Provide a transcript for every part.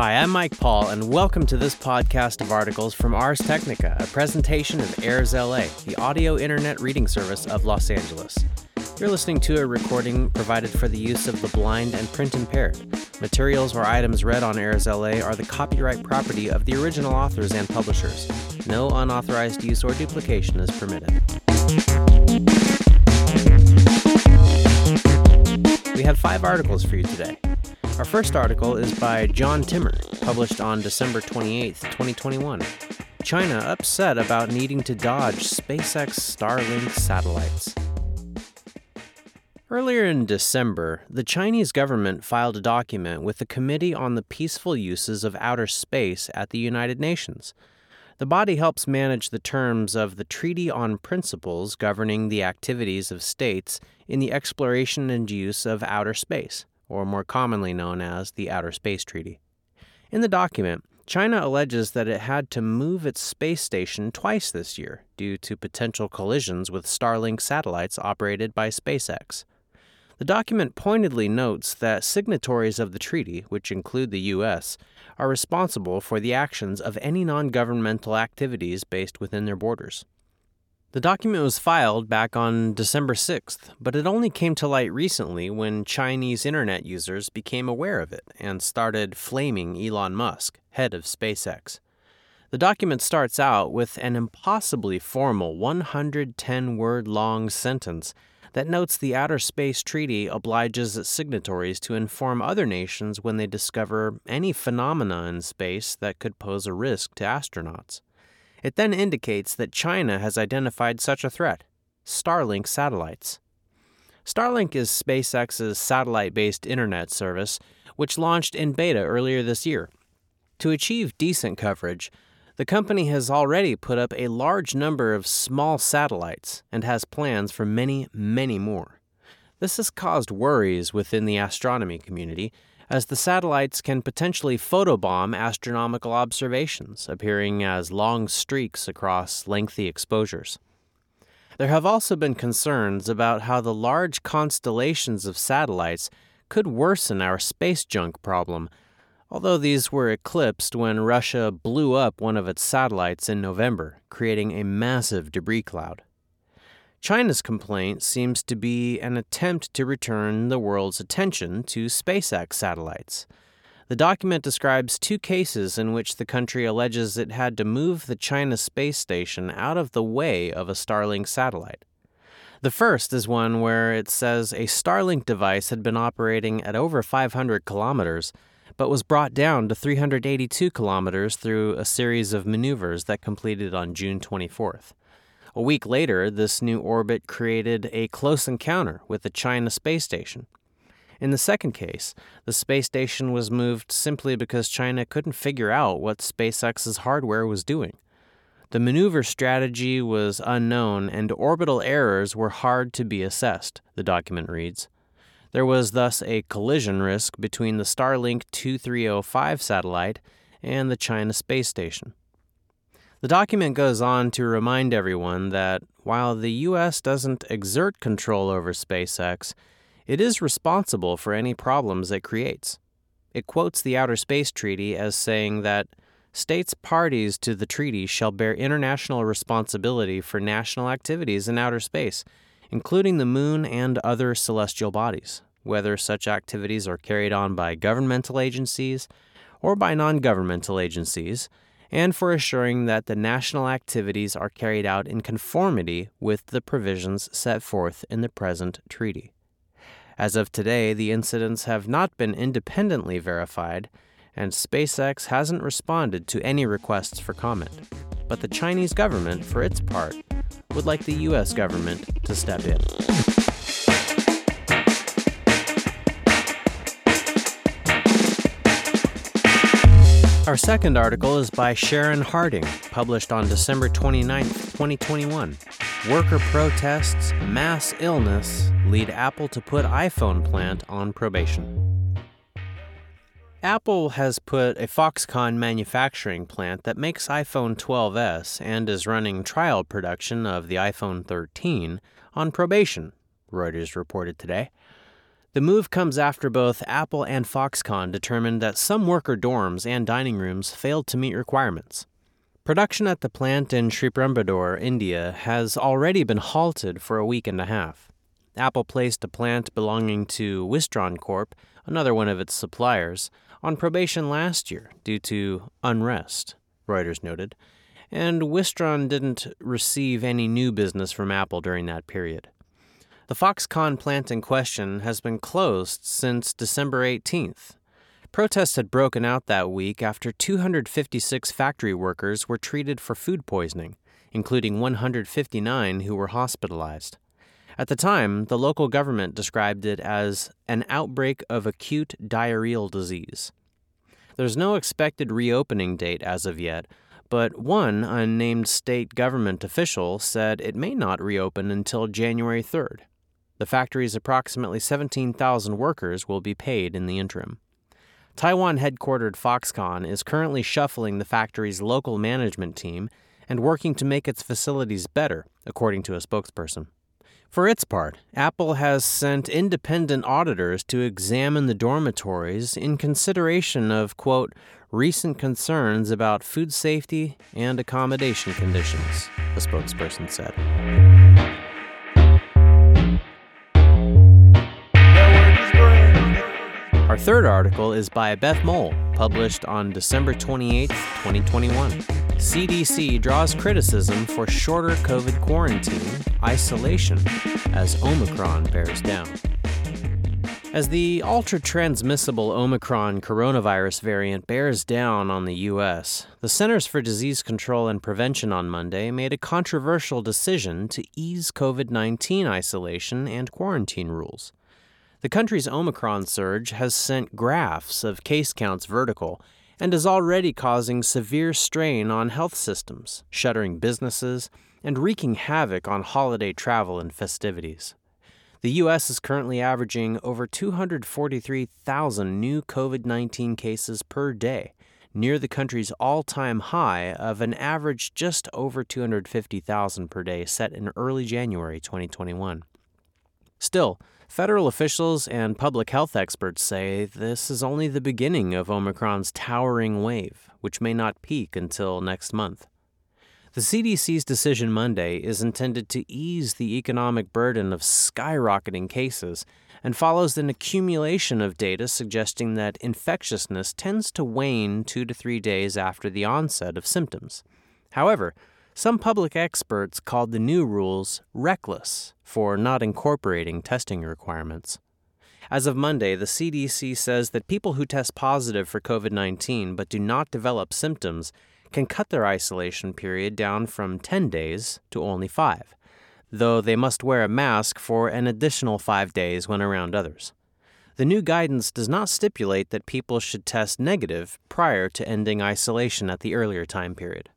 Hi, I'm Mike Paul, and welcome to this podcast of articles from Ars Technica, a presentation of Airs LA, the audio internet reading service of Los Angeles. You're listening to a recording provided for the use of the blind and print impaired. Materials or items read on Airs LA are the copyright property of the original authors and publishers. No unauthorized use or duplication is permitted. We have five articles for you today. Our first article is by John Timmer, published on December 28, 2021. China upset about needing to dodge SpaceX Starlink satellites. Earlier in December, the Chinese government filed a document with the Committee on the Peaceful Uses of Outer Space at the United Nations. The body helps manage the terms of the Treaty on Principles governing the activities of states in the exploration and use of outer space or more commonly known as the Outer Space Treaty. In the document, China alleges that it had to move its space station twice this year due to potential collisions with Starlink satellites operated by SpaceX. The document pointedly notes that signatories of the treaty, which include the U.S., are responsible for the actions of any non governmental activities based within their borders. The document was filed back on December 6th, but it only came to light recently when Chinese internet users became aware of it and started flaming Elon Musk, head of SpaceX. The document starts out with an impossibly formal 110 word long sentence that notes the Outer Space Treaty obliges its signatories to inform other nations when they discover any phenomena in space that could pose a risk to astronauts. It then indicates that China has identified such a threat Starlink satellites. Starlink is SpaceX's satellite based internet service, which launched in beta earlier this year. To achieve decent coverage, the company has already put up a large number of small satellites and has plans for many, many more. This has caused worries within the astronomy community as the satellites can potentially photobomb astronomical observations, appearing as long streaks across lengthy exposures. There have also been concerns about how the large constellations of satellites could worsen our space junk problem, although these were eclipsed when Russia blew up one of its satellites in November, creating a massive debris cloud. China's complaint seems to be an attempt to return the world's attention to SpaceX satellites. The document describes two cases in which the country alleges it had to move the China space station out of the way of a Starlink satellite. The first is one where it says a Starlink device had been operating at over 500 kilometers, but was brought down to 382 kilometers through a series of maneuvers that completed on June 24th. A week later, this new orbit created a close encounter with the China space station. In the second case, the space station was moved simply because China couldn't figure out what SpaceX's hardware was doing. The maneuver strategy was unknown and orbital errors were hard to be assessed, the document reads. There was thus a collision risk between the Starlink 2305 satellite and the China space station. The document goes on to remind everyone that while the U.S. doesn't exert control over SpaceX, it is responsible for any problems it creates. It quotes the Outer Space Treaty as saying that states parties to the treaty shall bear international responsibility for national activities in outer space, including the moon and other celestial bodies, whether such activities are carried on by governmental agencies or by non governmental agencies and for assuring that the national activities are carried out in conformity with the provisions set forth in the present treaty. As of today, the incidents have not been independently verified, and SpaceX hasn't responded to any requests for comment. But the Chinese government, for its part, would like the U.S. government to step in. Our second article is by Scharon Harding, published on December 29, 2021. Worker protests, mass illness lead Apple to put iPhone plant on probation. Apple has put a Foxconn manufacturing plant that makes iPhone 12s and is running trial production of the iPhone 13 on probation, Reuters reported today. The move comes after both Apple and Foxconn determined that some worker dorms and dining rooms failed to meet requirements. Production at the plant in Sriperumbudur, India, has already been halted for a week and a half. Apple placed a plant belonging to Wistron Corp, another one of its suppliers, on probation last year due to unrest, Reuters noted, and Wistron didn't receive any new business from Apple during that period. The Foxconn plant in question has been closed since December 18th. Protests had broken out that week after 256 factory workers were treated for food poisoning, including 159 who were hospitalized. At the time, the local government described it as an outbreak of acute diarrheal disease. There's no expected reopening date as of yet, but one unnamed state government official said it may not reopen until January 3rd. The factory's approximately 17,000 workers will be paid in the interim. Taiwan headquartered Foxconn is currently shuffling the factory's local management team and working to make its facilities better, according to a spokesperson. For its part, Apple has sent independent auditors to examine the dormitories in consideration of, quote, recent concerns about food safety and accommodation conditions, the spokesperson said. Our third article is by Beth Mole, published on December 28, 2021. CDC draws criticism for shorter COVID quarantine isolation as Omicron bears down. As the ultra transmissible Omicron coronavirus variant bears down on the U.S., the Centers for Disease Control and Prevention on Monday made a controversial decision to ease COVID 19 isolation and quarantine rules. The country's Omicron surge has sent graphs of case counts vertical and is already causing severe strain on health systems, shuttering businesses, and wreaking havoc on holiday travel and festivities. The U.S. is currently averaging over 243,000 new COVID 19 cases per day, near the country's all time high of an average just over 250,000 per day set in early January 2021. Still, Federal officials and public health experts say this is only the beginning of Omicron's towering wave, which may not peak until next month. The CDC's decision Monday is intended to ease the economic burden of skyrocketing cases and follows an accumulation of data suggesting that infectiousness tends to wane two to three days after the onset of symptoms. However, some public experts called the new rules reckless for not incorporating testing requirements. As of Monday, the CDC says that people who test positive for COVID 19 but do not develop symptoms can cut their isolation period down from 10 days to only 5, though they must wear a mask for an additional 5 days when around others. The new guidance does not stipulate that people should test negative prior to ending isolation at the earlier time period.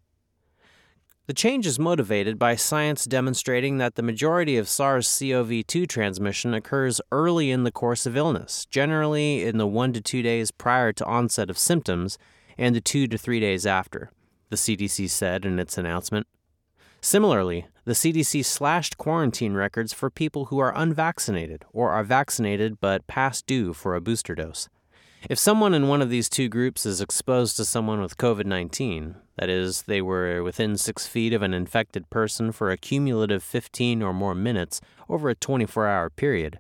The change is motivated by science demonstrating that the majority of SARS CoV 2 transmission occurs early in the course of illness, generally in the one to two days prior to onset of symptoms and the two to three days after, the CDC said in its announcement. Similarly, the CDC slashed quarantine records for people who are unvaccinated or are vaccinated but past due for a booster dose. If someone in one of these two groups is exposed to someone with COVID 19, that is, they were within six feet of an infected person for a cumulative 15 or more minutes over a 24 hour period,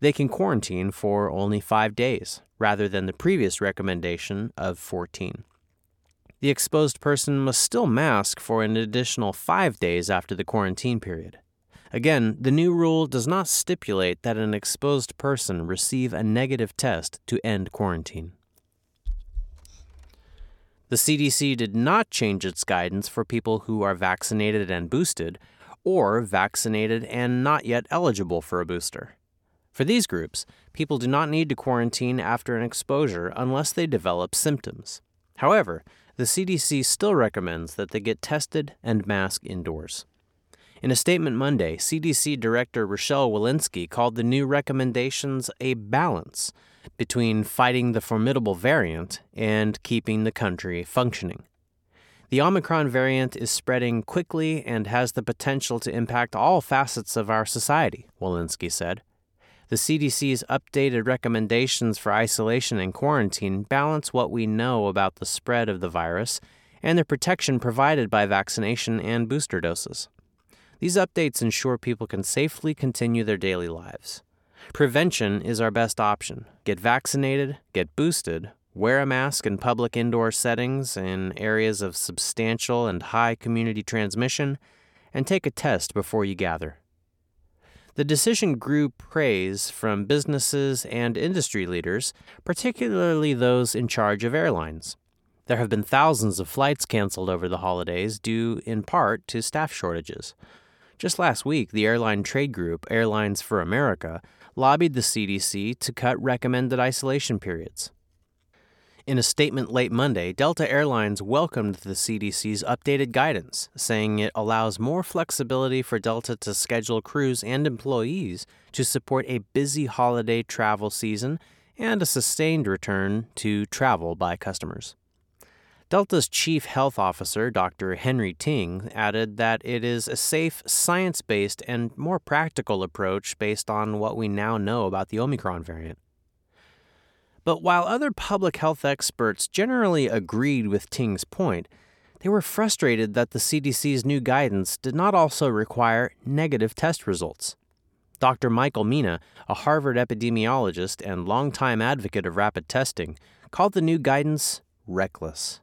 they can quarantine for only five days, rather than the previous recommendation of 14. The exposed person must still mask for an additional five days after the quarantine period. Again, the new rule does not stipulate that an exposed person receive a negative test to end quarantine. The CDC did not change its guidance for people who are vaccinated and boosted, or vaccinated and not yet eligible for a booster. For these groups, people do not need to quarantine after an exposure unless they develop symptoms. However, the CDC still recommends that they get tested and mask indoors. In a statement Monday, CDC Director Rochelle Walensky called the new recommendations a balance between fighting the formidable variant and keeping the country functioning. The Omicron variant is spreading quickly and has the potential to impact all facets of our society, Walensky said. The CDC's updated recommendations for isolation and quarantine balance what we know about the spread of the virus and the protection provided by vaccination and booster doses. These updates ensure people can safely continue their daily lives. Prevention is our best option. Get vaccinated, get boosted, wear a mask in public indoor settings in areas of substantial and high community transmission, and take a test before you gather. The decision grew praise from businesses and industry leaders, particularly those in charge of airlines. There have been thousands of flights canceled over the holidays due in part to staff shortages. Just last week, the airline trade group Airlines for America lobbied the CDC to cut recommended isolation periods. In a statement late Monday, Delta Airlines welcomed the CDC's updated guidance, saying it allows more flexibility for Delta to schedule crews and employees to support a busy holiday travel season and a sustained return to travel by customers. Delta's chief health officer, Dr. Henry Ting, added that it is a safe, science based, and more practical approach based on what we now know about the Omicron variant. But while other public health experts generally agreed with Ting's point, they were frustrated that the CDC's new guidance did not also require negative test results. Dr. Michael Mina, a Harvard epidemiologist and longtime advocate of rapid testing, called the new guidance reckless.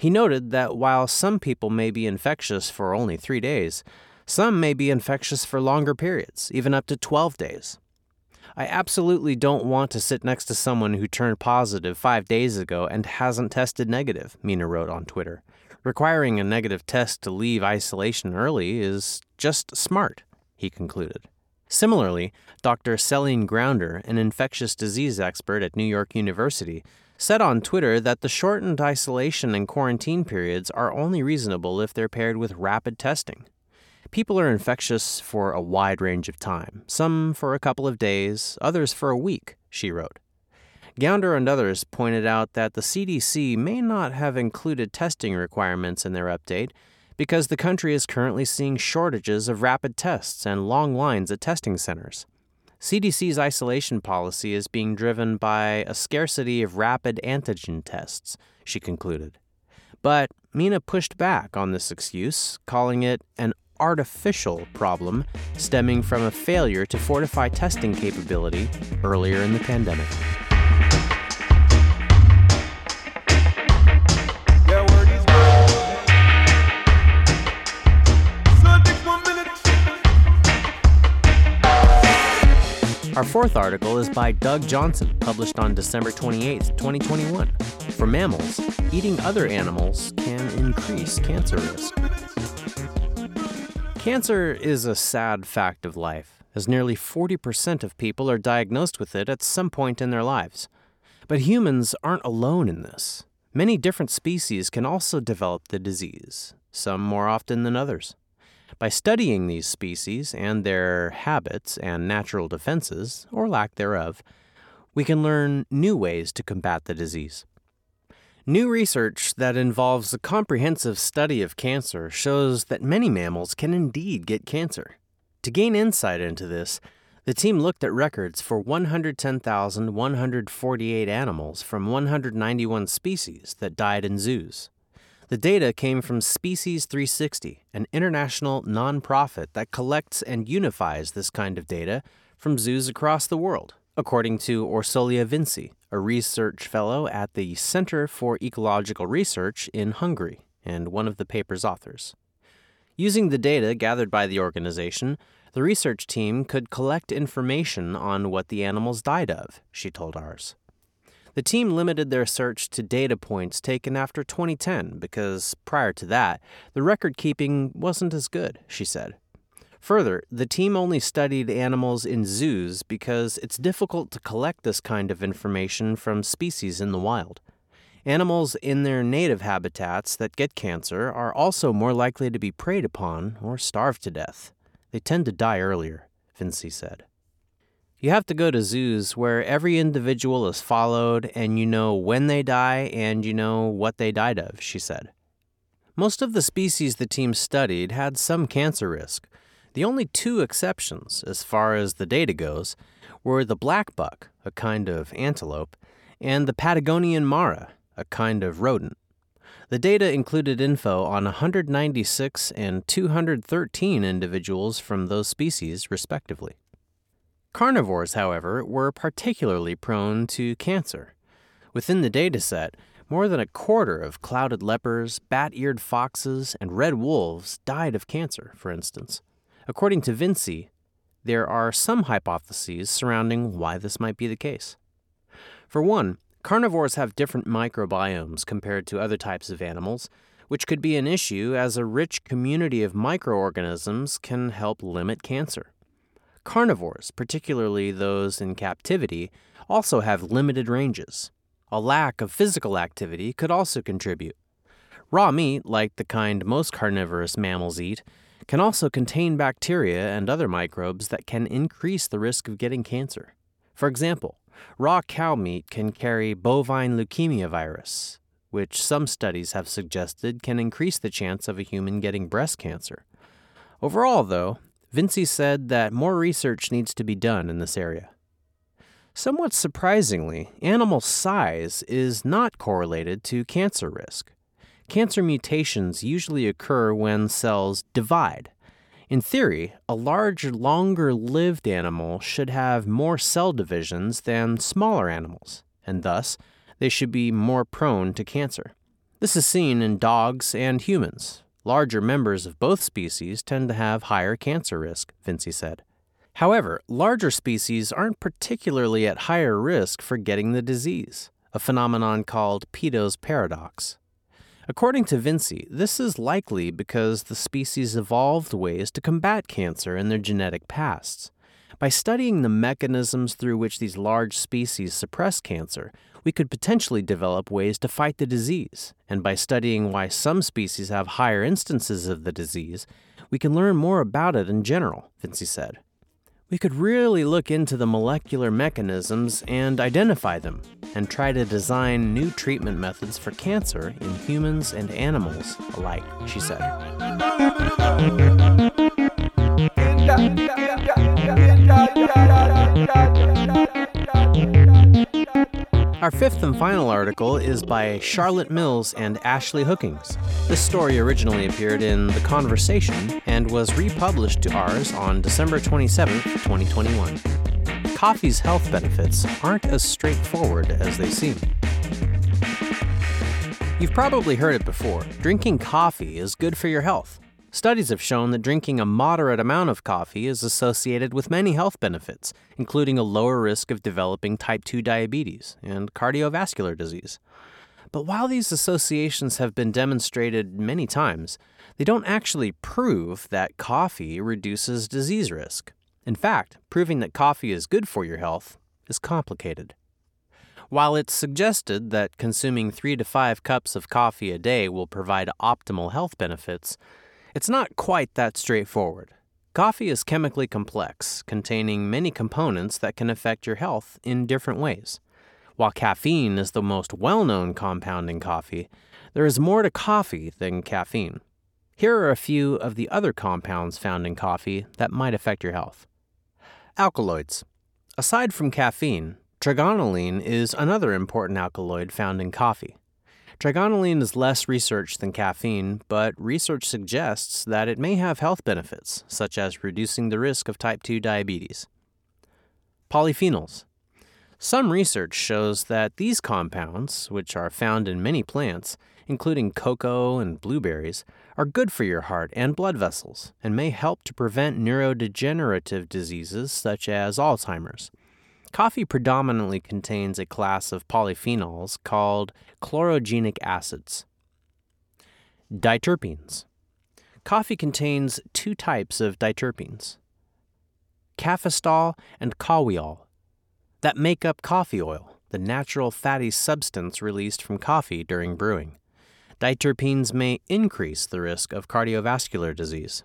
He noted that while some people may be infectious for only three days, some may be infectious for longer periods, even up to 12 days. I absolutely don't want to sit next to someone who turned positive five days ago and hasn't tested negative, Mina wrote on Twitter. Requiring a negative test to leave isolation early is just smart, he concluded. Similarly, Dr. Celine Gounder, an infectious disease expert at New York University, said on Twitter that the shortened isolation and quarantine periods are only reasonable if they're paired with rapid testing. People are infectious for a wide range of time, some for a couple of days, others for a week, she wrote. Gounder and others pointed out that the CDC may not have included testing requirements in their update because the country is currently seeing shortages of rapid tests and long lines at testing centers. CDC's isolation policy is being driven by a scarcity of rapid antigen tests, she concluded. But Mina pushed back on this excuse, calling it an artificial problem stemming from a failure to fortify testing capability earlier in the pandemic. Fourth article is by Doug Johnson, published on December 28, 2021. For mammals, eating other animals can increase cancer risk. Cancer is a sad fact of life, as nearly 40% of people are diagnosed with it at some point in their lives. But humans aren't alone in this. Many different species can also develop the disease, some more often than others. By studying these species and their habits and natural defenses, or lack thereof, we can learn new ways to combat the disease. New research that involves a comprehensive study of cancer shows that many mammals can indeed get cancer. To gain insight into this, the team looked at records for 110,148 animals from 191 species that died in zoos. The data came from Species 360, an international nonprofit that collects and unifies this kind of data from zoos across the world, according to Orsolya Vinci, a research fellow at the Center for Ecological Research in Hungary and one of the paper's authors. Using the data gathered by the organization, the research team could collect information on what the animals died of, she told Ars. The team limited their search to data points taken after 2010 because prior to that, the record keeping wasn't as good, she said. Further, the team only studied animals in zoos because it's difficult to collect this kind of information from species in the wild. Animals in their native habitats that get cancer are also more likely to be preyed upon or starve to death. They tend to die earlier, Vinci said. You have to go to zoos where every individual is followed and you know when they die and you know what they died of, she said. Most of the species the team studied had some cancer risk. The only two exceptions, as far as the data goes, were the black buck, a kind of antelope, and the Patagonian mara, a kind of rodent. The data included info on 196 and 213 individuals from those species, respectively. Carnivores, however, were particularly prone to cancer. Within the dataset, more than a quarter of clouded leopards, bat eared foxes, and red wolves died of cancer, for instance. According to Vinci, there are some hypotheses surrounding why this might be the case. For one, carnivores have different microbiomes compared to other types of animals, which could be an issue as a rich community of microorganisms can help limit cancer. Carnivores, particularly those in captivity, also have limited ranges. A lack of physical activity could also contribute. Raw meat, like the kind most carnivorous mammals eat, can also contain bacteria and other microbes that can increase the risk of getting cancer. For example, raw cow meat can carry bovine leukemia virus, which some studies have suggested can increase the chance of a human getting breast cancer. Overall, though, Vinci said that more research needs to be done in this area. Somewhat surprisingly, animal size is not correlated to cancer risk. Cancer mutations usually occur when cells divide. In theory, a larger, longer lived animal should have more cell divisions than smaller animals, and thus, they should be more prone to cancer. This is seen in dogs and humans, Larger members of both species tend to have higher cancer risk, Vinci said. However, larger species aren't particularly at higher risk for getting the disease, a phenomenon called Peto's paradox. According to Vinci, this is likely because the species evolved ways to combat cancer in their genetic pasts. By studying the mechanisms through which these large species suppress cancer, we could potentially develop ways to fight the disease. And by studying why some species have higher instances of the disease, we can learn more about it in general, Vinci said. We could really look into the molecular mechanisms and identify them, and try to design new treatment methods for cancer in humans and animals alike, she said. Our fifth and final article is by Charlotte Mills and Ashley Hookings. This story originally appeared in The Conversation and was republished to Ars on December 27, 2021. Coffee's health benefits aren't as straightforward as they seem. You've probably heard it before drinking coffee is good for your health. Studies have shown that drinking a moderate amount of coffee is associated with many health benefits, including a lower risk of developing type 2 diabetes and cardiovascular disease. But while these associations have been demonstrated many times, they don't actually prove that coffee reduces disease risk. In fact, proving that coffee is good for your health is complicated. While it's suggested that consuming 3 to 5 cups of coffee a day will provide optimal health benefits, it's not quite that straightforward. Coffee is chemically complex, containing many components that can affect your health in different ways. While caffeine is the most well known compound in coffee, there is more to coffee than caffeine. Here are a few of the other compounds found in coffee that might affect your health. Alkaloids. Aside from caffeine, trigonelline is another important alkaloid found in coffee. Trigonelline is less researched than caffeine, but research suggests that it may have health benefits, such as reducing the risk of type 2 diabetes. Polyphenols. Some research shows that these compounds, which are found in many plants, including cocoa and blueberries, are good for your heart and blood vessels and may help to prevent neurodegenerative diseases such as Alzheimer's. Coffee predominantly contains a class of polyphenols called chlorogenic acids. Diterpenes. Coffee contains two types of diterpenes cafestol and kahweol that make up coffee oil, the natural fatty substance released from coffee during brewing. Diterpenes may increase the risk of cardiovascular disease.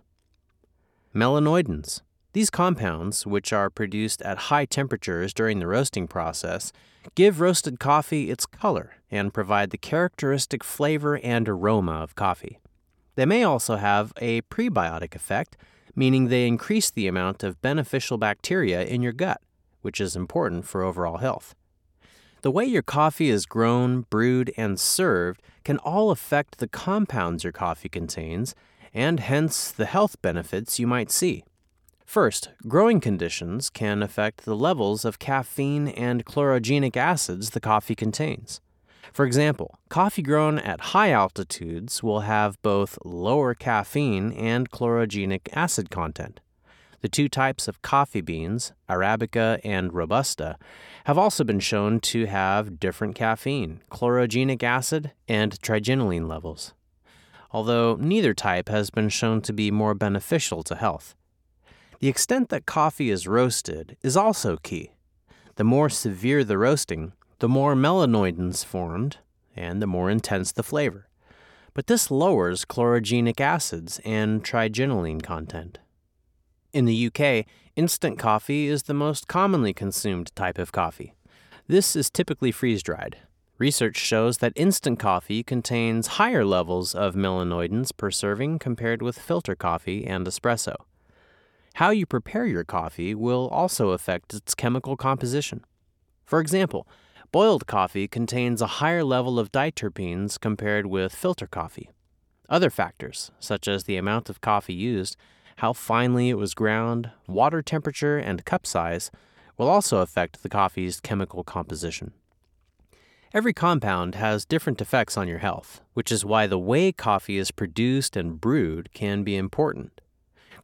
Melanoidins. These compounds, which are produced at high temperatures during the roasting process, give roasted coffee its color and provide the characteristic flavor and aroma of coffee. They may also have a prebiotic effect, meaning they increase the amount of beneficial bacteria in your gut, which is important for overall health. The way your coffee is grown, brewed, and served can all affect the compounds your coffee contains and hence the health benefits you might see. First, growing conditions can affect the levels of caffeine and chlorogenic acids the coffee contains. For example, coffee grown at high altitudes will have both lower caffeine and chlorogenic acid content. The two types of coffee beans, Arabica and Robusta, have also been shown to have different caffeine, chlorogenic acid, and trigonelline levels, although neither type has been shown to be more beneficial to health. The extent that coffee is roasted is also key. The more severe the roasting, the more melanoidins formed, and the more intense the flavor. But this lowers chlorogenic acids and trigonelline content. In the UK, instant coffee is the most commonly consumed type of coffee. This is typically freeze dried. Research shows that instant coffee contains higher levels of melanoidins per serving compared with filter coffee and espresso. How you prepare your coffee will also affect its chemical composition. For example, boiled coffee contains a higher level of diterpenes compared with filter coffee. Other factors, such as the amount of coffee used, how finely it was ground, water temperature, and cup size will also affect the coffee's chemical composition. Every compound has different effects on your health, which is why the way coffee is produced and brewed can be important.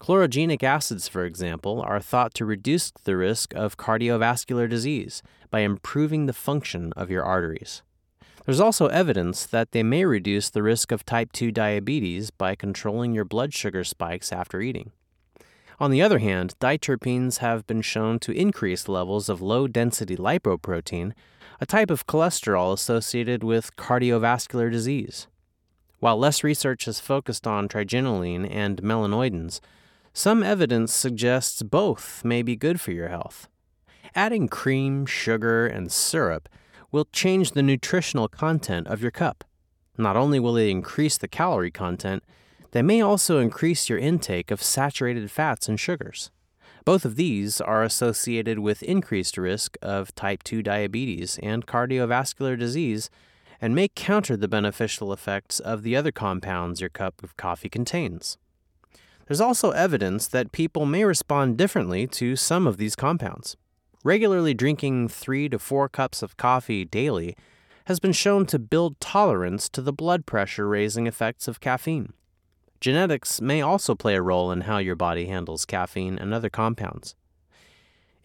Chlorogenic acids, for example, are thought to reduce the risk of cardiovascular disease by improving the function of your arteries. There's also evidence that they may reduce the risk of type 2 diabetes by controlling your blood sugar spikes after eating. On the other hand, diterpenes have been shown to increase levels of low density lipoprotein, a type of cholesterol associated with cardiovascular disease. While less research has focused on trigonelline and melanoidins, some evidence suggests both may be good for your health. Adding cream, sugar, and syrup will change the nutritional content of your cup. Not only will they increase the calorie content, they may also increase your intake of saturated fats and sugars. Both of these are associated with increased risk of type 2 diabetes and cardiovascular disease and may counter the beneficial effects of the other compounds your cup of coffee contains. There's also evidence that people may respond differently to some of these compounds. Regularly drinking three to four cups of coffee daily has been shown to build tolerance to the blood pressure raising effects of caffeine. Genetics may also play a role in how your body handles caffeine and other compounds.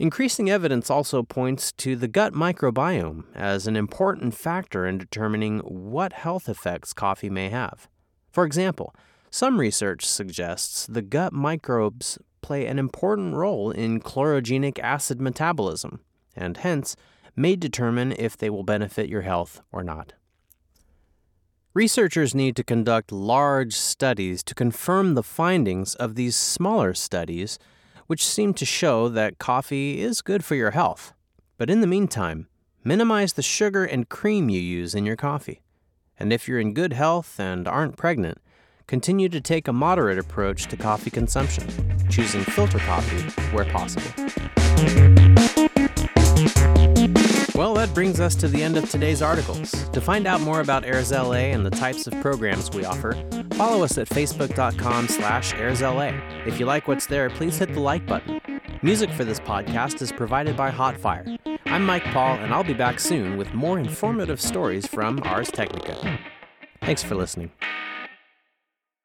Increasing evidence also points to the gut microbiome as an important factor in determining what health effects coffee may have. For example, some research suggests the gut microbes play an important role in chlorogenic acid metabolism, and hence may determine if they will benefit your health or not. Researchers need to conduct large studies to confirm the findings of these smaller studies, which seem to show that coffee is good for your health. But in the meantime, minimize the sugar and cream you use in your coffee. And if you're in good health and aren't pregnant, continue to take a moderate approach to coffee consumption, choosing filter coffee where possible. Well, that brings us to the end of today's articles. To find out more about Airs LA and the types of programs we offer, follow us at facebook.com slash airsla. If you like what's there, please hit the like button. Music for this podcast is provided by Hotfire. I'm Mike Paul, and I'll be back soon with more informative stories from Ars Technica. Thanks for listening.